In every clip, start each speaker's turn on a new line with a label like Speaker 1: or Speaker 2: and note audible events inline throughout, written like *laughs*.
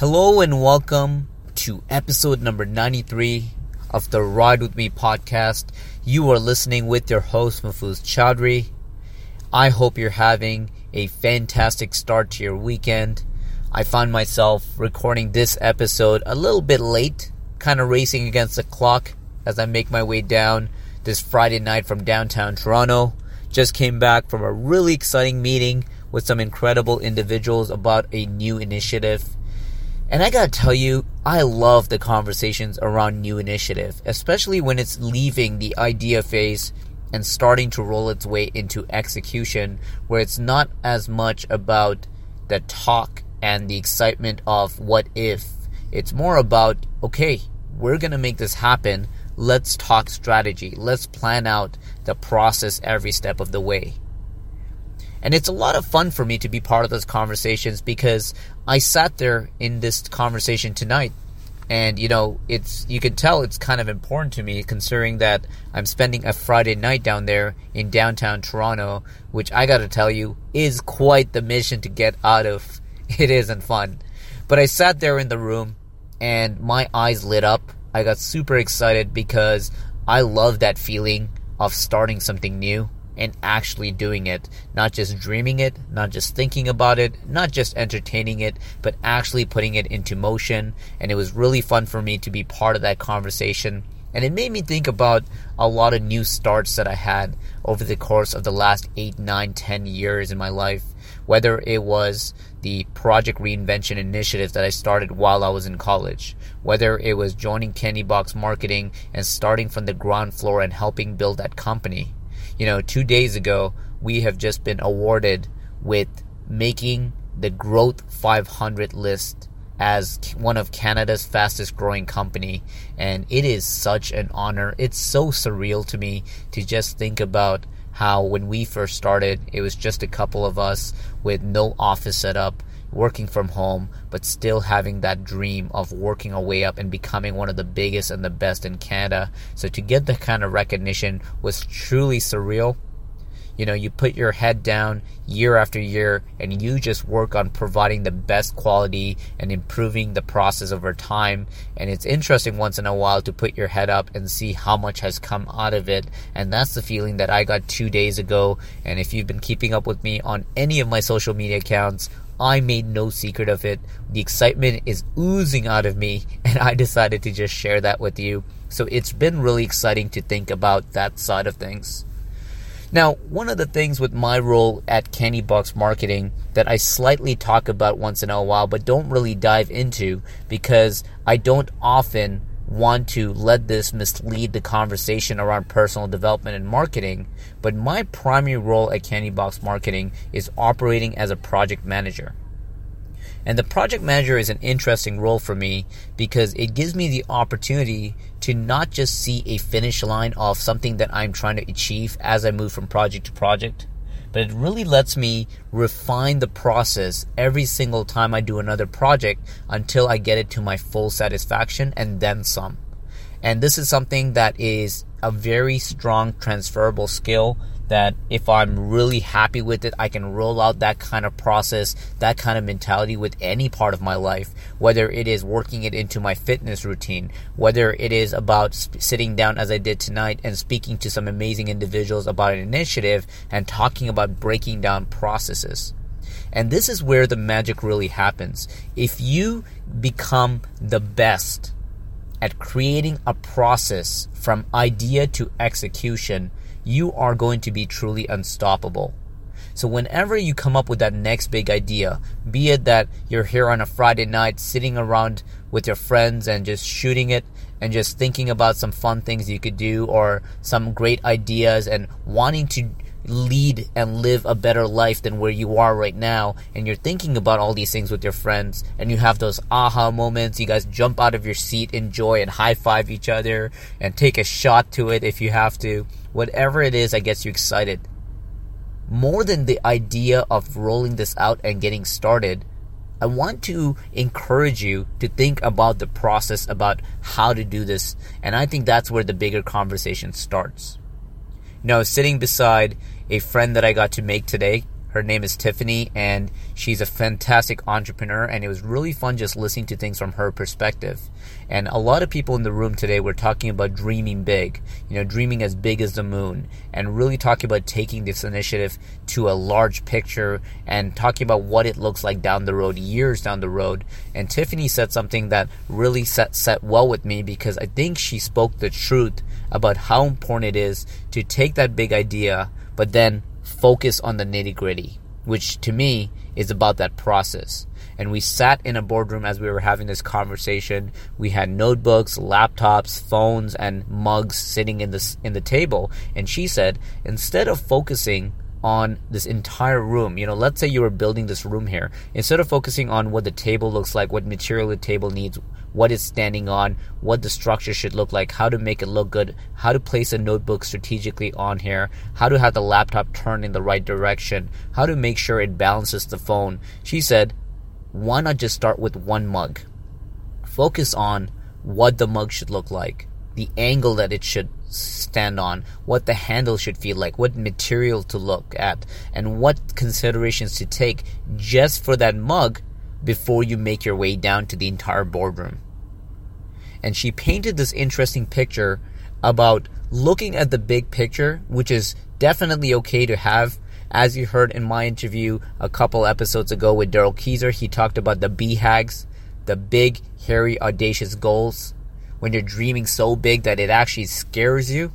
Speaker 1: Hello and welcome to episode number 93 of the Ride With Me podcast. You are listening with your host, Mafuz Chaudhry. I hope you're having a fantastic start to your weekend. I find myself recording this episode a little bit late, kind of racing against the clock as I make my way down this Friday night from downtown Toronto. Just came back from a really exciting meeting with some incredible individuals about a new initiative and I gotta tell you, I love the conversations around new initiative, especially when it's leaving the idea phase and starting to roll its way into execution, where it's not as much about the talk and the excitement of what if. It's more about, okay, we're gonna make this happen. Let's talk strategy. Let's plan out the process every step of the way. And it's a lot of fun for me to be part of those conversations because I sat there in this conversation tonight. And you know it's you can tell it's kind of important to me considering that I'm spending a Friday night down there in downtown Toronto which I got to tell you is quite the mission to get out of. *laughs* It isn't fun. But I sat there in the room and my eyes lit up. I got super excited because I love that feeling of starting something new and actually doing it. Not just dreaming it, not just thinking about it, not just entertaining it, but actually putting it into motion. And it was really fun for me to be part of that conversation. And it made me think about a lot of new starts that I had over the course of the last 8, nine, ten years in my life. Whether it was the Project Reinvention initiative that I started while I was in college, whether it was joining Candy Box Marketing and starting from the ground floor and helping build that company, you know, two days ago, we have just been awarded with making the Growth 500 list as one of Canada's fastest growing company and it is such an honor. It's so surreal to me to just think about how when we first started, it was just a couple of us with no office set up, working from home, but still having that dream of working our way up and becoming one of the biggest and the best in Canada. So to get that kind of recognition was truly surreal. You know, you put your head down year after year and you just work on providing the best quality and improving the process over time. And it's interesting once in a while to put your head up and see how much has come out of it. And that's the feeling that I got two days ago. And if you've been keeping up with me on any of my social media accounts, I made no secret of it. The excitement is oozing out of me, *laughs* and I decided to just share that with you. So it's been really exciting to think about that side of things. Now, one of the things with my role at Candy Box Marketing that I slightly talk about once in a while, but don't really dive into because I don't often want to let this mislead the conversation around personal development and marketing, but my primary role at Candy Box Marketing is operating as a project manager. And the project manager is an interesting role for me because it gives me the opportunity to not just see a finish line of something that I'm trying to achieve as I move from project to project, but it really lets me refine the process every single time I do another project until I get it to my full satisfaction and then some. And this is something that is a very strong transferable skill that if I'm really happy with it, I can roll out that kind of process, that kind of mentality with any part of my life, whether it is working it into my fitness routine, whether it is about sitting down as I did tonight and speaking to some amazing individuals about an initiative and talking about breaking down processes. And this is where the magic really happens. If you become the best at creating a process from idea to execution, you are going to be truly unstoppable. So whenever you come up with that next big idea, be it that you're here on a Friday night sitting around with your friends and just shooting it and just thinking about some fun things you could do or some great ideas and wanting to lead and live a better life than where you are right now and you're thinking about all these things with your friends and you have those aha moments you guys jump out of your seat enjoy and high five each other and take a shot to it if you have to whatever it is that gets you excited more than the idea of rolling this out and getting started I want to encourage you to think about the process about how to do this. And I think that's where the bigger conversation starts. You know, sitting beside a friend that I got to make today, Her name is Tiffany, and she's a fantastic entrepreneur. And it was really fun just listening to things from her perspective. And a lot of people in the room today were talking about dreaming big, you know, dreaming as big as the moon, and really talking about taking this initiative to a large picture and talking about what it looks like down the road, years down the road. And Tiffany said something that really set, set well with me because I think she spoke the truth about how important it is to take that big idea, but then focus on the nitty gritty, which to me is about that process. And we sat in a boardroom as we were having this conversation. We had notebooks, laptops, phones, and mugs sitting in the in the table. And she said, instead of focusing on this entire room. You know, let's say you were building this room here. Instead of focusing on what the table looks like, what material the table needs, what it's standing on, what the structure should look like, how to make it look good, how to place a notebook strategically on here, how to have the laptop turn in the right direction, how to make sure it balances the phone. She said, why not just start with one mug? Focus on what the mug should look like, the angle that it should stand on, what the handle should feel like, what material to look at, and what considerations to take just for that mug before you make your way down to the entire boardroom. And she painted this interesting picture about looking at the big picture, which is definitely okay to have. As you heard in my interview a couple episodes ago with Daryl Keyser, he talked about the BHAGs, the big, hairy, audacious goals when you're dreaming so big that it actually scares you.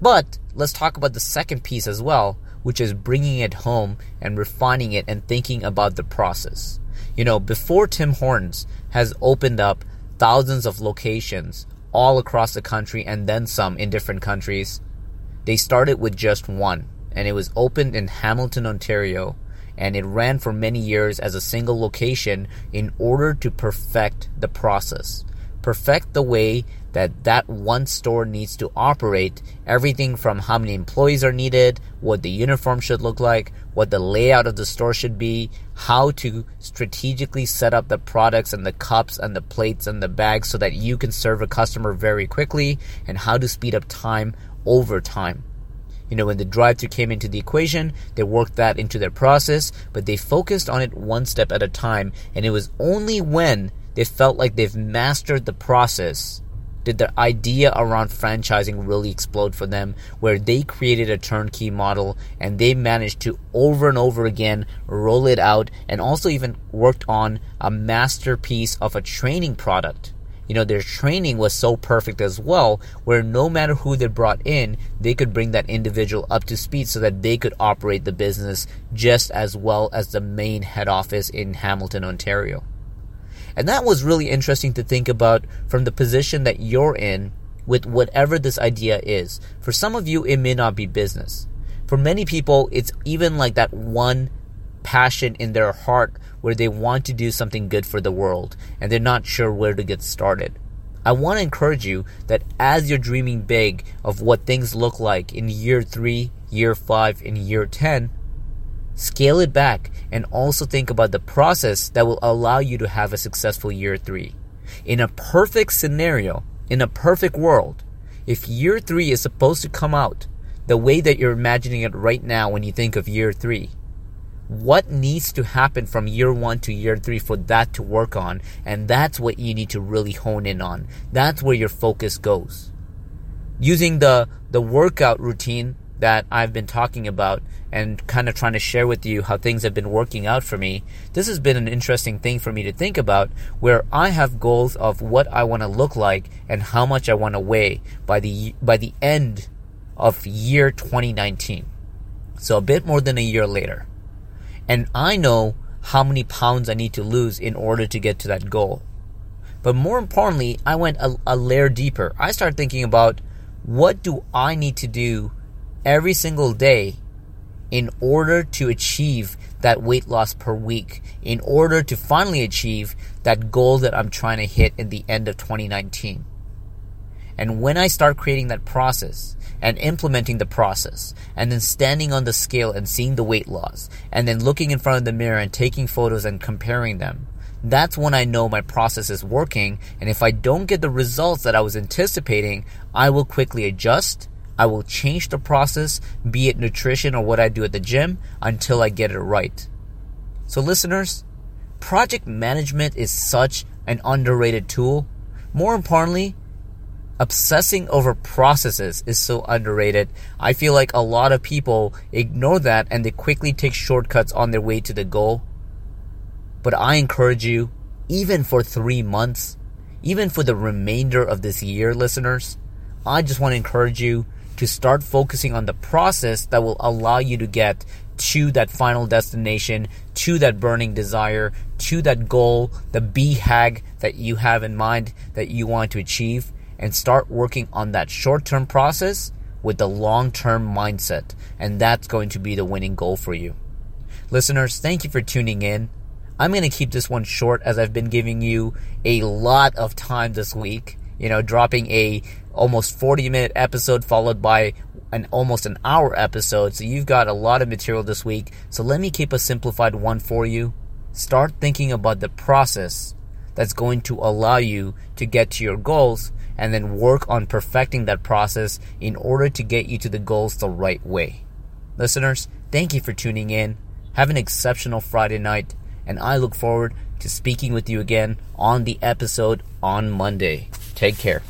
Speaker 1: But let's talk about the second piece as well, which is bringing it home and refining it and thinking about the process. You know, before Tim Hortons has opened up thousands of locations all across the country and then some in different countries, they started with just one, and it was opened in Hamilton, Ontario, and it ran for many years as a single location in order to perfect the process perfect the way that that one store needs to operate everything from how many employees are needed what the uniform should look like what the layout of the store should be how to strategically set up the products and the cups and the plates and the bags so that you can serve a customer very quickly and how to speed up time over time you know, when the drive through came into the equation, they worked that into their process, but they focused on it one step at a time. And it was only when they felt like they've mastered the process. Did the idea around franchising really explode for them where they created a turnkey model and they managed to over and over again roll it out and also even worked on a masterpiece of a training product. You know their training was so perfect as well where no matter who they brought in they could bring that individual up to speed so that they could operate the business just as well as the main head office in Hamilton Ontario and that was really interesting to think about from the position that you're in with whatever this idea is. For some of you, it may not be business. For many people, it's even like that one passion in their heart where they want to do something good for the world and they're not sure where to get started. I want to encourage you that as you're dreaming big of what things look like in year three, year five, and year 10, Scale it back and also think about the process that will allow you to have a successful year three. In a perfect scenario, in a perfect world, if year three is supposed to come out the way that you're imagining it right now when you think of year three, what needs to happen from year one to year three for that to work on? And that's what you need to really hone in on. That's where your focus goes. Using the, the workout routine that I've been talking about and kind of trying to share with you how things have been working out for me, this has been an interesting thing for me to think about where I have goals of what I want to look like and how much I want to weigh by the by the end of year 2019. So a bit more than a year later. And I know how many pounds I need to lose in order to get to that goal. But more importantly, I went a, a layer deeper. I started thinking about what do I need to do every single day in order to achieve that weight loss per week, in order to finally achieve that goal that I'm trying to hit in the end of 2019. And when I start creating that process and implementing the process and then standing on the scale and seeing the weight loss and then looking in front of the mirror and taking photos and comparing them, that's when I know my process is working. And if I don't get the results that I was anticipating, I will quickly adjust I will change the process, be it nutrition or what I do at the gym, until I get it right. So, listeners, project management is such an underrated tool. More importantly, obsessing over processes is so underrated. I feel like a lot of people ignore that and they quickly take shortcuts on their way to the goal. But I encourage you, even for three months, even for the remainder of this year, listeners, I just want to encourage you to start focusing on the process that will allow you to get to that final destination, to that burning desire, to that goal, the BHAG that you have in mind that you want to achieve, and start working on that short term process with the long term mindset. And that's going to be the winning goal for you. Listeners, thank you for tuning in. I'm going to keep this one short as I've been giving you a lot of time this week. You know, dropping a almost 40 minute episode followed by an almost an hour episode. So you've got a lot of material this week. So let me keep a simplified one for you. Start thinking about the process that's going to allow you to get to your goals and then work on perfecting that process in order to get you to the goals the right way. Listeners, thank you for tuning in. Have an exceptional Friday night, and I look forward to speaking with you again on the episode on Monday. Take care.